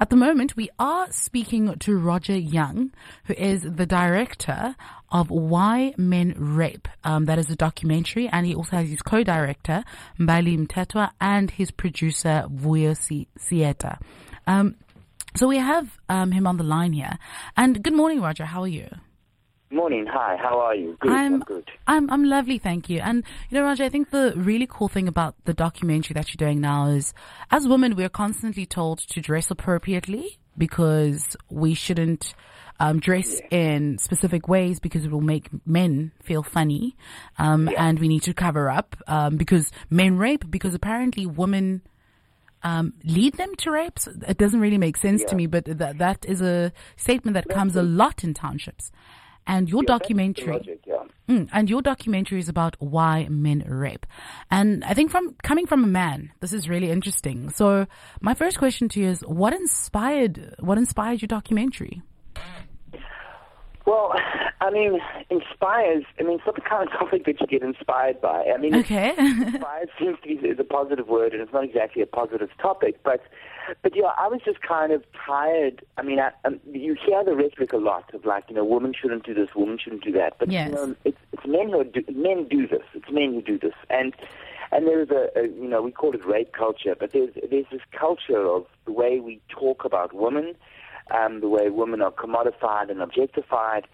at the moment, we are speaking to Roger Young, who is the director of Why Men Rape. Um, that is a documentary, and he also has his co-director, Mbali Mtetwa, and his producer, Vuyo Sieta. Um, so we have um, him on the line here. And good morning, Roger. How are you? Morning. Hi. How are you? Good. I'm, I'm, good. I'm I'm lovely, thank you. And you know, Roger, I think the really cool thing about the documentary that you're doing now is, as women, we're constantly told to dress appropriately because we shouldn't um, dress yeah. in specific ways because it will make men feel funny, um, yeah. and we need to cover up um, because men rape because apparently women. Um, lead them to rapes. It doesn't really make sense yeah. to me, but that that is a statement that comes a lot in townships. And your yeah, documentary, logic, yeah. mm, and your documentary is about why men rape. And I think from coming from a man, this is really interesting. So my first question to you is, what inspired, what inspired your documentary? Well, I mean, inspires. I mean, it's not the kind of topic that you get inspired by. I mean, okay. inspired seems to be is a positive word, and it's not exactly a positive topic. But, but yeah, I was just kind of tired. I mean, I, um, you hear the rhetoric a lot of like, you know, women shouldn't do this, women shouldn't do that. But yes. you know, it's, it's men who do, men do this. It's men who do this, and and there's a, a you know we call it rape culture, but there's there's this culture of the way we talk about women um, the way women are commodified and objectified.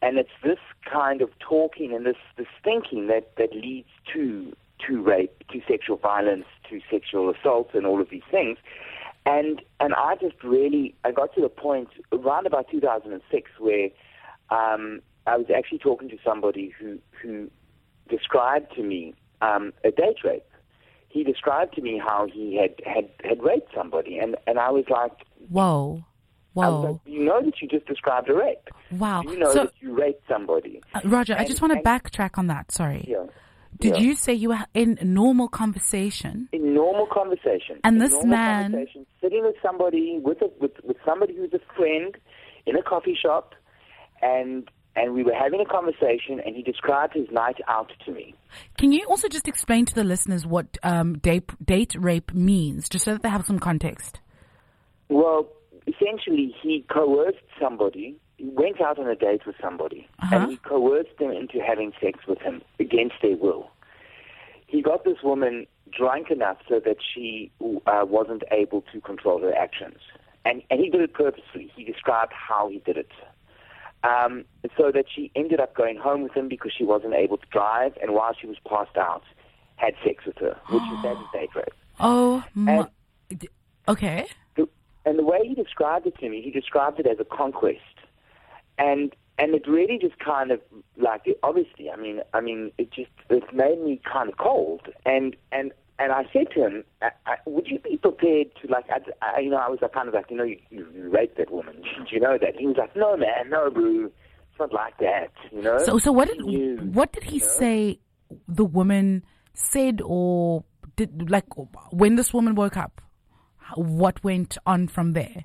And it's this kind of talking and this, this thinking that, that leads to, to rape, to sexual violence, to sexual assault, and all of these things. And, and I just really, I got to the point around about 2006 where um, I was actually talking to somebody who, who described to me um, a date rape. He described to me how he had, had, had raped somebody, and, and I was like, Whoa. Whoa. Like, you know that you just described a rape. Wow. You know so, that you raped somebody. Uh, Roger, and, I just want to backtrack on that. Sorry. Yeah. Did yeah. you say you were in normal conversation? In normal conversation. And this man sitting with somebody with a, with with somebody who's a friend in a coffee shop, and and we were having a conversation, and he described his night out to me. Can you also just explain to the listeners what um, date date rape means, just so that they have some context? Well, essentially he coerced somebody. He went out on a date with somebody, uh-huh. and he coerced them into having sex with him against their will. He got this woman drunk enough so that she uh, wasn't able to control her actions, and and he did it purposely. He described how he did it. Um, so that she ended up going home with him because she wasn't able to drive, and while she was passed out, had sex with her, which is that date rape. Oh, my. okay. And the way he described it to me, he described it as a conquest. And and it really just kind of like obviously, I mean, I mean, it just it made me kind of cold. And and and I said to him, I, I, "Would you be prepared to like, I, I, you know, I was like, kind of like, you know, you, you raped that woman. Do you know that?" He was like, "No, man, no, bro, it's not like that." You know. So so what did you, what did he you know? say? The woman said, or did like when this woman woke up? What went on from there?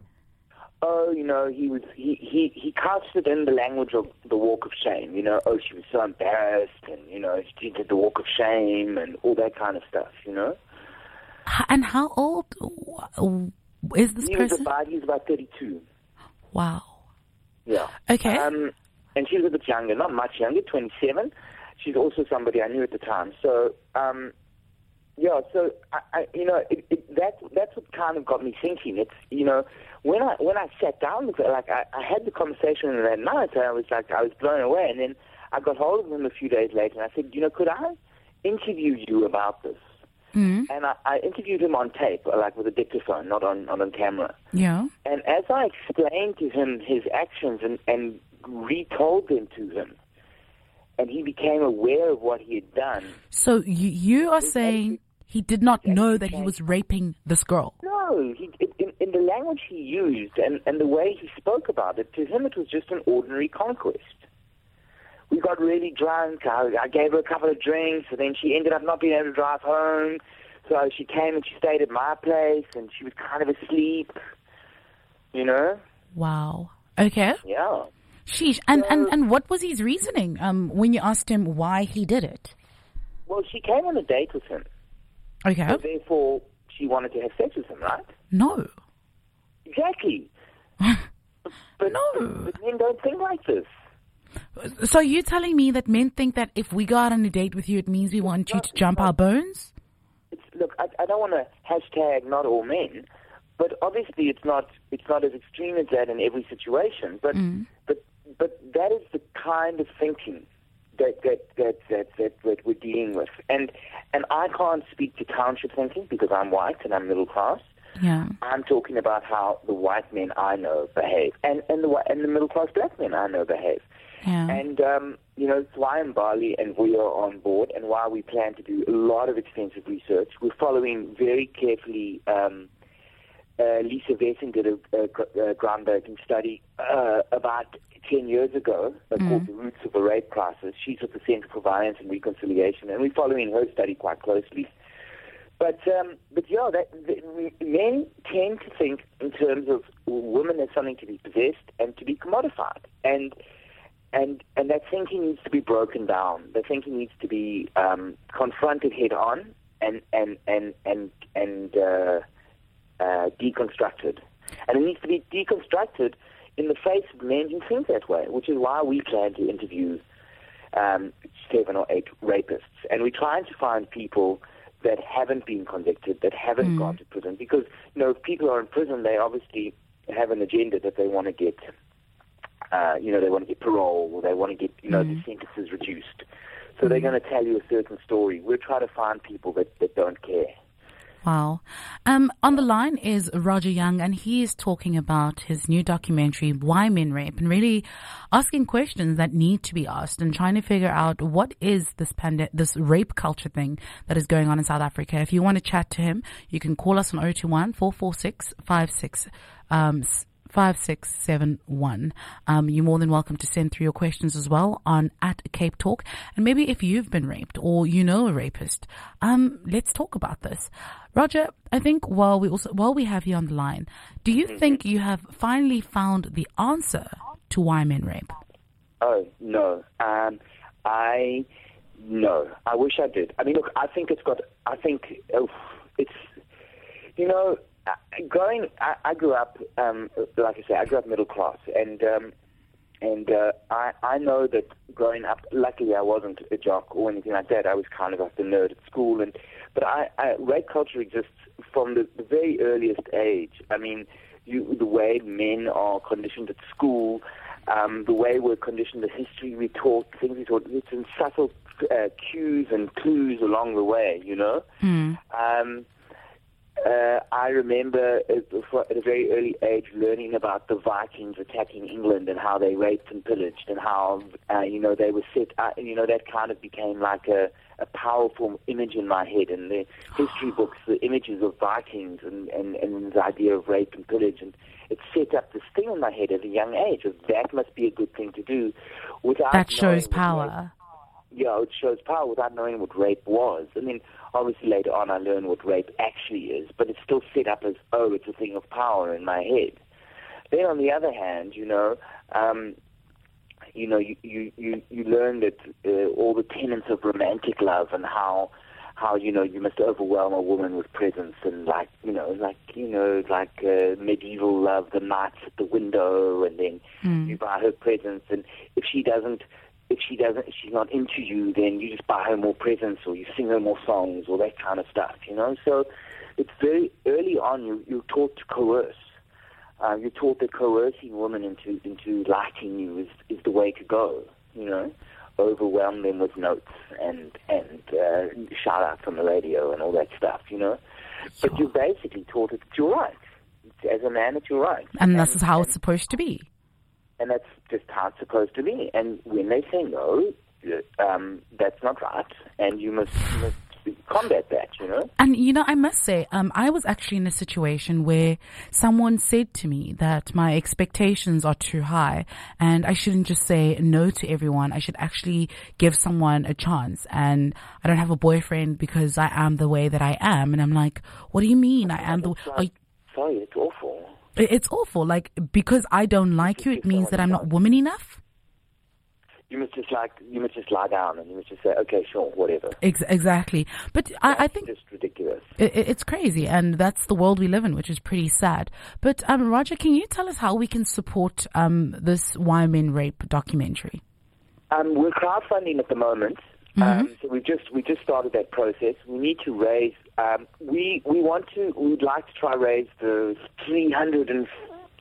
Oh, you know, he was he he he couched it in the language of the walk of shame. You know, oh, she was so embarrassed, and you know, she did the walk of shame and all that kind of stuff. You know. And how old is this he person? Was about, he's about thirty-two. Wow. Yeah. Okay. Um, and she's a bit younger, not much younger, twenty-seven. She's also somebody I knew at the time. So, um, yeah, so I, I you know, it, it, that that's what kind of got me thinking. It's you know, when I when I sat down with her, like I, I had the conversation that night, and I was like, I was blown away. And then I got hold of him a few days later, and I said, you know, could I interview you about this? Mm-hmm. And I, I interviewed him on tape, like with a dictaphone, not on not on camera. Yeah. And as I explained to him his actions and and retold them to him, and he became aware of what he had done. So you, you are saying he did not know that he was raping this girl? No, he, in, in the language he used and, and the way he spoke about it, to him it was just an ordinary conquest. We got really drunk. I, I gave her a couple of drinks, and then she ended up not being able to drive home. So she came and she stayed at my place, and she was kind of asleep. You know? Wow. Okay. Yeah. Sheesh. And, and, and what was his reasoning um, when you asked him why he did it? Well, she came on a date with him. Okay. So therefore, she wanted to have sex with him, right? No. Exactly. but, No. but men don't think like this. So you're telling me that men think that if we go out on a date with you, it means we want you to jump our bones? It's, look, I, I don't want to hashtag not all men, but obviously it's not it's not as extreme as that in every situation. But but but that is the kind of thinking that that that that that, that we're dealing with. And and I can't speak to township thinking because I'm white and I'm middle class. Yeah. I'm talking about how the white men I know behave, and and the and the middle class black men I know behave. Yeah. And, um, you know, it's why Mbali and we are on board and why we plan to do a lot of extensive research. We're following very carefully. Um, uh, Lisa Vetten did a, a, a groundbreaking study uh, about 10 years ago uh, called The Roots of the Rape Crisis. She's at the Center for Violence and Reconciliation, and we're following her study quite closely. But um, but yeah, that, the, men tend to think in terms of women as something to be possessed and to be commodified, and and and that thinking needs to be broken down. The thinking needs to be um, confronted head on and and and and and uh, uh, deconstructed, and it needs to be deconstructed in the face of men who think that way, which is why we plan to interview um, seven or eight rapists, and we're trying to find people that haven't been convicted, that haven't gone to prison, because you know if people are in prison, they obviously have an agenda that they want to get uh, you know, they want to get parole or they want to get, you know, the sentences reduced. So they're going to tell you a certain story. We're trying to find people that, that don't care. Wow. Um, on the line is Roger Young, and he is talking about his new documentary, Why Men Rape, and really asking questions that need to be asked and trying to figure out what is this this rape culture thing that is going on in South Africa. If you want to chat to him, you can call us on 021 446 56 um, 5671. Um, you're more than welcome to send through your questions as well on at Cape Talk. And maybe if you've been raped or you know a rapist, um, let's talk about this. Roger, I think while we also, while we have you on the line, do you think you have finally found the answer to why men rape? Oh, no. Um, I, no. I wish I did. I mean, look, I think it's got, I think oh, it's, you know, uh, growing, I, I grew up, um, like I say, I grew up middle class, and um, and uh, I I know that growing up, luckily I wasn't a jock or anything like that. I was kind of like the nerd at school, and but I, I rape culture exists from the, the very earliest age. I mean, you the way men are conditioned at school, um, the way we're conditioned, the history we taught, things we taught. It's in subtle uh, cues and clues along the way, you know. Um, uh, I remember at at a very early age learning about the Vikings attacking England and how they raped and pillaged and how uh, you know they were set. Uh, you know that kind of became like a, a powerful image in my head. And the history books, the images of Vikings and, and and the idea of rape and pillage, and it set up this thing in my head at a young age of that must be a good thing to do. Without That shows what power. yeah, it shows power without knowing what rape was. I mean, obviously later on I learned what rape actually is, but it's still set up as, oh, it's a thing of power in my head. Then on the other hand, you know, um, you know, you, you, you, you learn that uh, all the tenets of romantic love and how, how, you know, you must overwhelm a woman with presence and like, you know, like, you know, like uh, medieval love, the knights at the window and then you buy her presents and if she doesn't, if she doesn't, if she's not into you, then you just buy her more presents or you sing her more songs or that kind of stuff, you know. So it's very early on. You you're taught to coerce. Uh, you're taught that coercing women into into liking you is is the way to go. You know, overwhelm them with notes and and uh, shout outs on the radio and all that stuff. You know, but you're basically taught that it's your right. As a man, it's your right. And this is how it's supposed to be. And that's just how it's supposed to be. And when they say no, um, that's not right, and you must, you must combat that. You know. And you know, I must say, um, I was actually in a situation where someone said to me that my expectations are too high and I shouldn't just say no to everyone. I should actually give someone a chance. And I don't have a boyfriend because I am the way that I am. And I'm like, what do you mean? I am the, like, sorry, it's awful. It's awful. Like, because I don't like you, it means that I'm not woman enough. you must just like you must just lie down and you must just say, okay, sure, whatever. Ex- exactly. But I, I think it's ridiculous. it, it's crazy, and that's the world we live in, which is pretty sad. But um, Roger, can you tell us how we can support um, this Why Men Rape documentary? Um, we're crowdfunding at the moment. Um, so we just we just started that process. We need to raise. Um, we we want to. We'd like to try raise the 300 and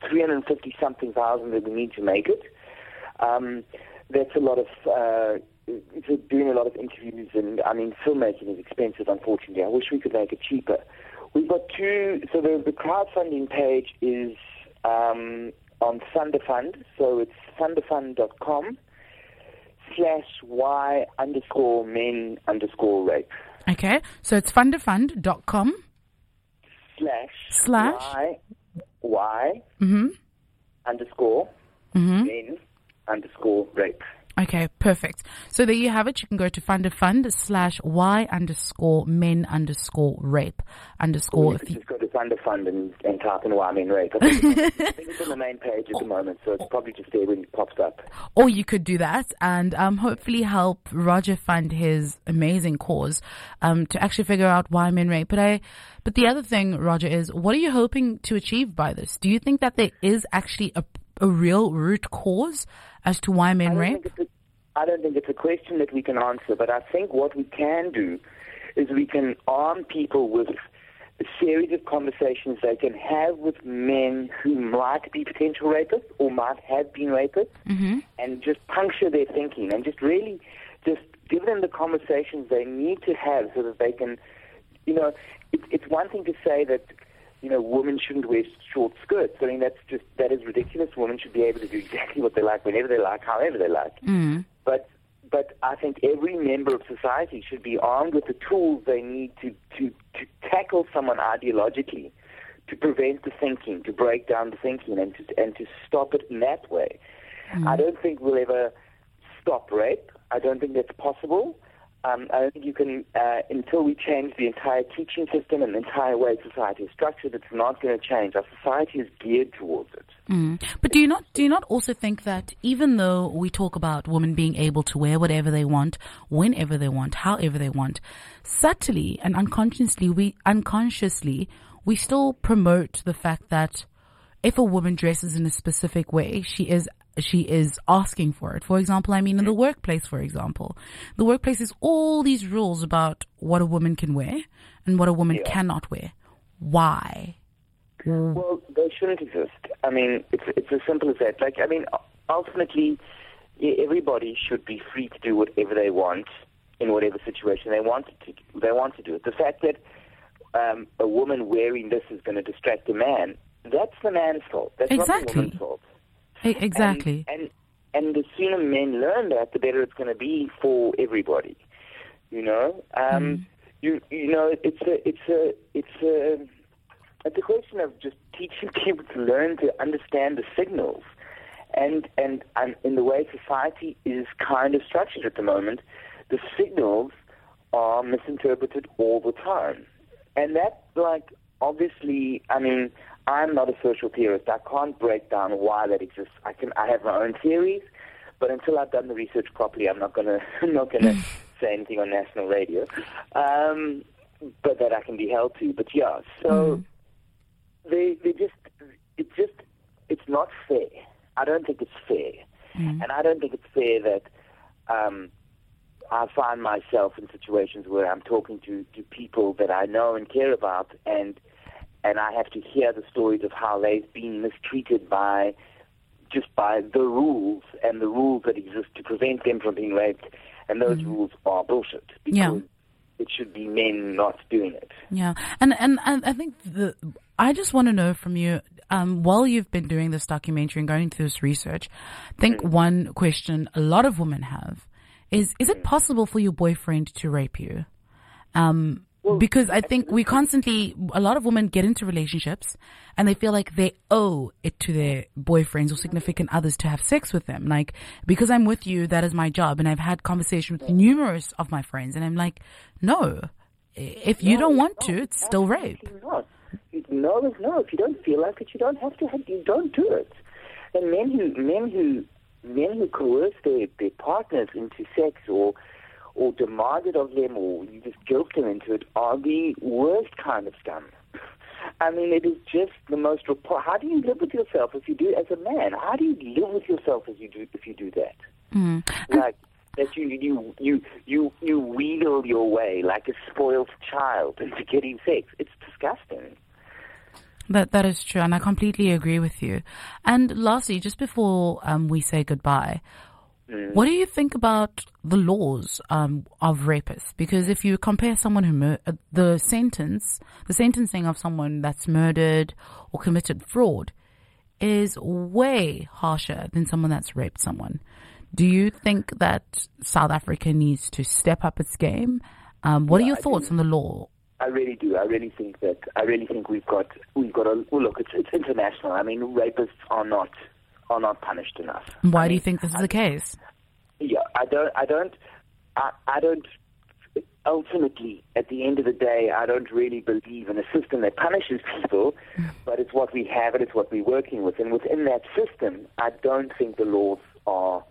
350 something thousand that we need to make it. Um, that's a lot of. Uh, doing a lot of interviews, and I mean, filmmaking is expensive. Unfortunately, I wish we could make it cheaper. We've got two. So the the crowdfunding page is um, on Thundafund. So it's thundafund.com slash y underscore men underscore rape Okay, so it's fundafund.com. slash Slash? y y Mm-hmm. underscore Mm-hmm. men underscore rape. Okay, perfect. So there you have it. You can go to fundafund slash y underscore men underscore rape Or underscore. you If could you, just go to Thundafund and, and type in y men rape. I think, it's, I think it's on the main page at the moment, so it's probably just there when it pops up. or you could do that and um, hopefully help Roger fund his amazing cause um, to actually figure out why men rape. But I, but the other thing, Roger, is what are you hoping to achieve by this? Do you think that there is actually a, a real root cause as to why I men rape? it's I don't think it's a question that we can answer, but I think what we can do is we can arm people with a series of conversations they can have with men who might be potential rapists or might have been rapists Mm-hmm. and just puncture their thinking and just really just give them the conversations they need to have so that they can, you know, it, it's one thing to say that, you know, women shouldn't wear short skirts. I mean, that's just, that is ridiculous. Women should be able to do exactly what they like, whenever they like, however they like. Mm. But but I think every member of society should be armed with the tools they need to, to, to tackle someone ideologically, to prevent the thinking, to break down the thinking, and to and to stop it in that way. Hmm. I don't think we'll ever stop rape. I don't think that's possible. Um, I don't think you can, uh, until we change the entire teaching system and the entire way society is structured, it's not going to change. Our society is geared towards it. Mm. But do you not do you not also think that even though we talk about women being able to wear whatever they want, whenever they want, however they want, subtly and unconsciously we unconsciously we still promote the fact that if a woman dresses in a specific way, she is she is asking for it. For example, I mean in the workplace, for example. The workplace is all these rules about what a woman can wear and what a woman Yeah. cannot wear. Why? Well, they shouldn't exist. I mean, it's it's as simple as that. Like, I mean, ultimately, everybody should be free to do whatever they want in whatever situation they want to. They want to do it. The fact that um, a woman wearing this is going to distract a man, that's the man's fault. That's not the woman's fault. Exactly. And, and and the sooner men learn that, the better it's going to be for everybody. You know, um, you you know, it's a it's a it's a it's a question of just teaching people to learn to understand the signals, and and and in the way society is kind of structured at the moment, the signals are misinterpreted all the time, and that like obviously, I mean, I'm not a social theorist. I can't break down why that exists. I can I have my own theories, but until I've done the research properly, I'm not gonna I'm not gonna say anything on national radio. Um, but that I can be held to. But yeah, so they they just it just it's not fair. I don't think it's fair, and I don't think it's fair that um, I find myself in situations where I'm talking to, to people that I know and care about, and and I have to hear the stories of how they've been mistreated by just by the rules and the rules that exist to prevent them from being raped, and those rules are bullshit because Yeah. it should be men not doing it. Yeah, and and, and I think the I just want to know from you. Um, while you've been doing this documentary and going through this research, I think one question a lot of women have is: Is it possible for your boyfriend to rape you? Um, because I think we constantly, a lot of women get into relationships and they feel like they owe it to their boyfriends or significant others to have sex with them. Like, because I'm with you, that is my job. And I've had conversations with numerous of my friends and I'm like, no, if you don't want to, it's still rape. Not. No no. If you don't feel like it, you don't have to. Have, you don't do it. And men who men who men who coerce their, their partners into sex or or demand it of them or you just guilt them into it are the worst kind of scum. I mean, it is just the most report. How do you live with yourself if you do as a man? How do you live with yourself as you do if you do that? Mm. Like that you you you you you wheedle your way like a spoiled child into getting sex. It's disgusting. That that is true, and I completely agree with you. And lastly, just before um, we say goodbye, Mm. what do you think about the laws um, of rapists? Because if you compare someone who mur- uh, the sentence, the sentencing of someone that's murdered or committed fraud is way harsher than someone that's raped someone. Do you think that South Africa needs to step up its game? Um, what are your I thoughts on the law? I really do. I really think that. I really think we've got we've got a well, look. It's it's international. I mean, rapists are not are not punished enough. Why I do you think this is the case? Yeah, I don't. I don't. I, I don't. Ultimately, at the end of the day, I don't really believe in a system that punishes people, but it's what we have and it's what we're working with. And within that system, I don't think the laws are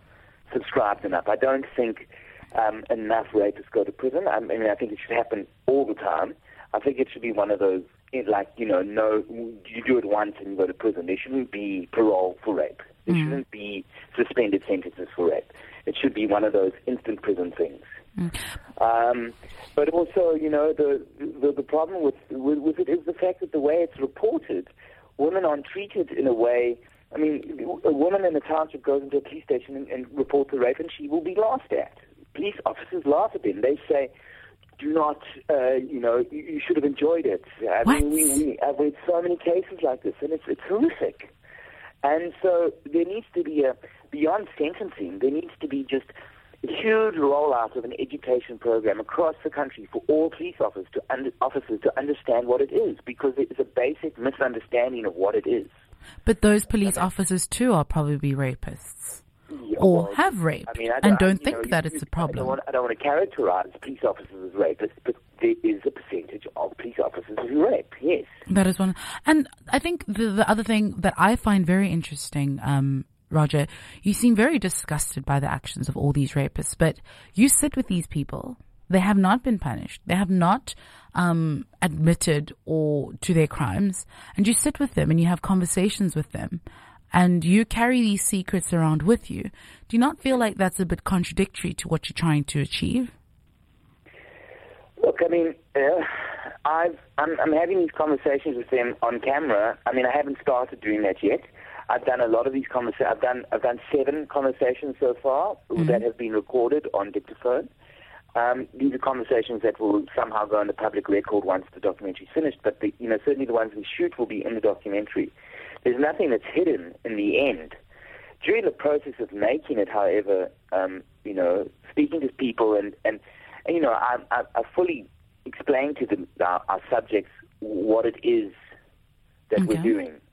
subscribed enough. I don't think um, enough rapists go to prison. I mean, I think it should happen all the time. I think it should be one of those, like, you know, no, you do it once and you go to prison. There shouldn't be parole for rape. There shouldn't be suspended sentences for rape. It should be one of those instant prison things. Um, but also, you know, the the, the problem with, with with it is the fact that the way it's reported, women aren't treated in a way. I mean, a woman in a township goes into a police station and, and reports a rape, and she will be laughed at. Police officers laugh at them. They say, "Do not, uh, you know, you, you should have enjoyed it." I What? mean, we, we I've read so many cases like this, and it's it's horrific. And so there needs to be a beyond sentencing. There needs to be just a huge rollout of an education program across the country for all police officers to under, officers to understand what it is, because it is a basic misunderstanding of what it is. But those police officers too are probably rapists or have raped I mean, I and don't you think know, that you- it's a I problem. don't, want, I don't want to characterize police officers as rapists, but there is a percentage of police officers who rape. Yes. That is one. And I think the, the other thing that I find very interesting, um, Roger, you seem very disgusted by the actions of all these rapists, but you sit with these people. They have not been punished. They have not um, admitted or to their crimes, and you sit with them and you have conversations with them, and you carry these secrets around with you. Do you not feel like that's a bit contradictory to what you're trying to achieve? Look, I mean, uh, I've, I'm, I'm having these conversations with them on camera. I mean, I haven't started doing that yet. I've done a lot of these conversations. I've done I've done seven conversations so far that have been recorded on dictaphone. Um, these are conversations that will somehow go on the public record once the documentary's finished. But the, you know, certainly the ones we shoot will be in the documentary. There's nothing that's hidden in the end. During the process of making it, however, um, you know, speaking to people and and, and you know, I, I, I fully explain to them our, our subjects what it is that we're doing.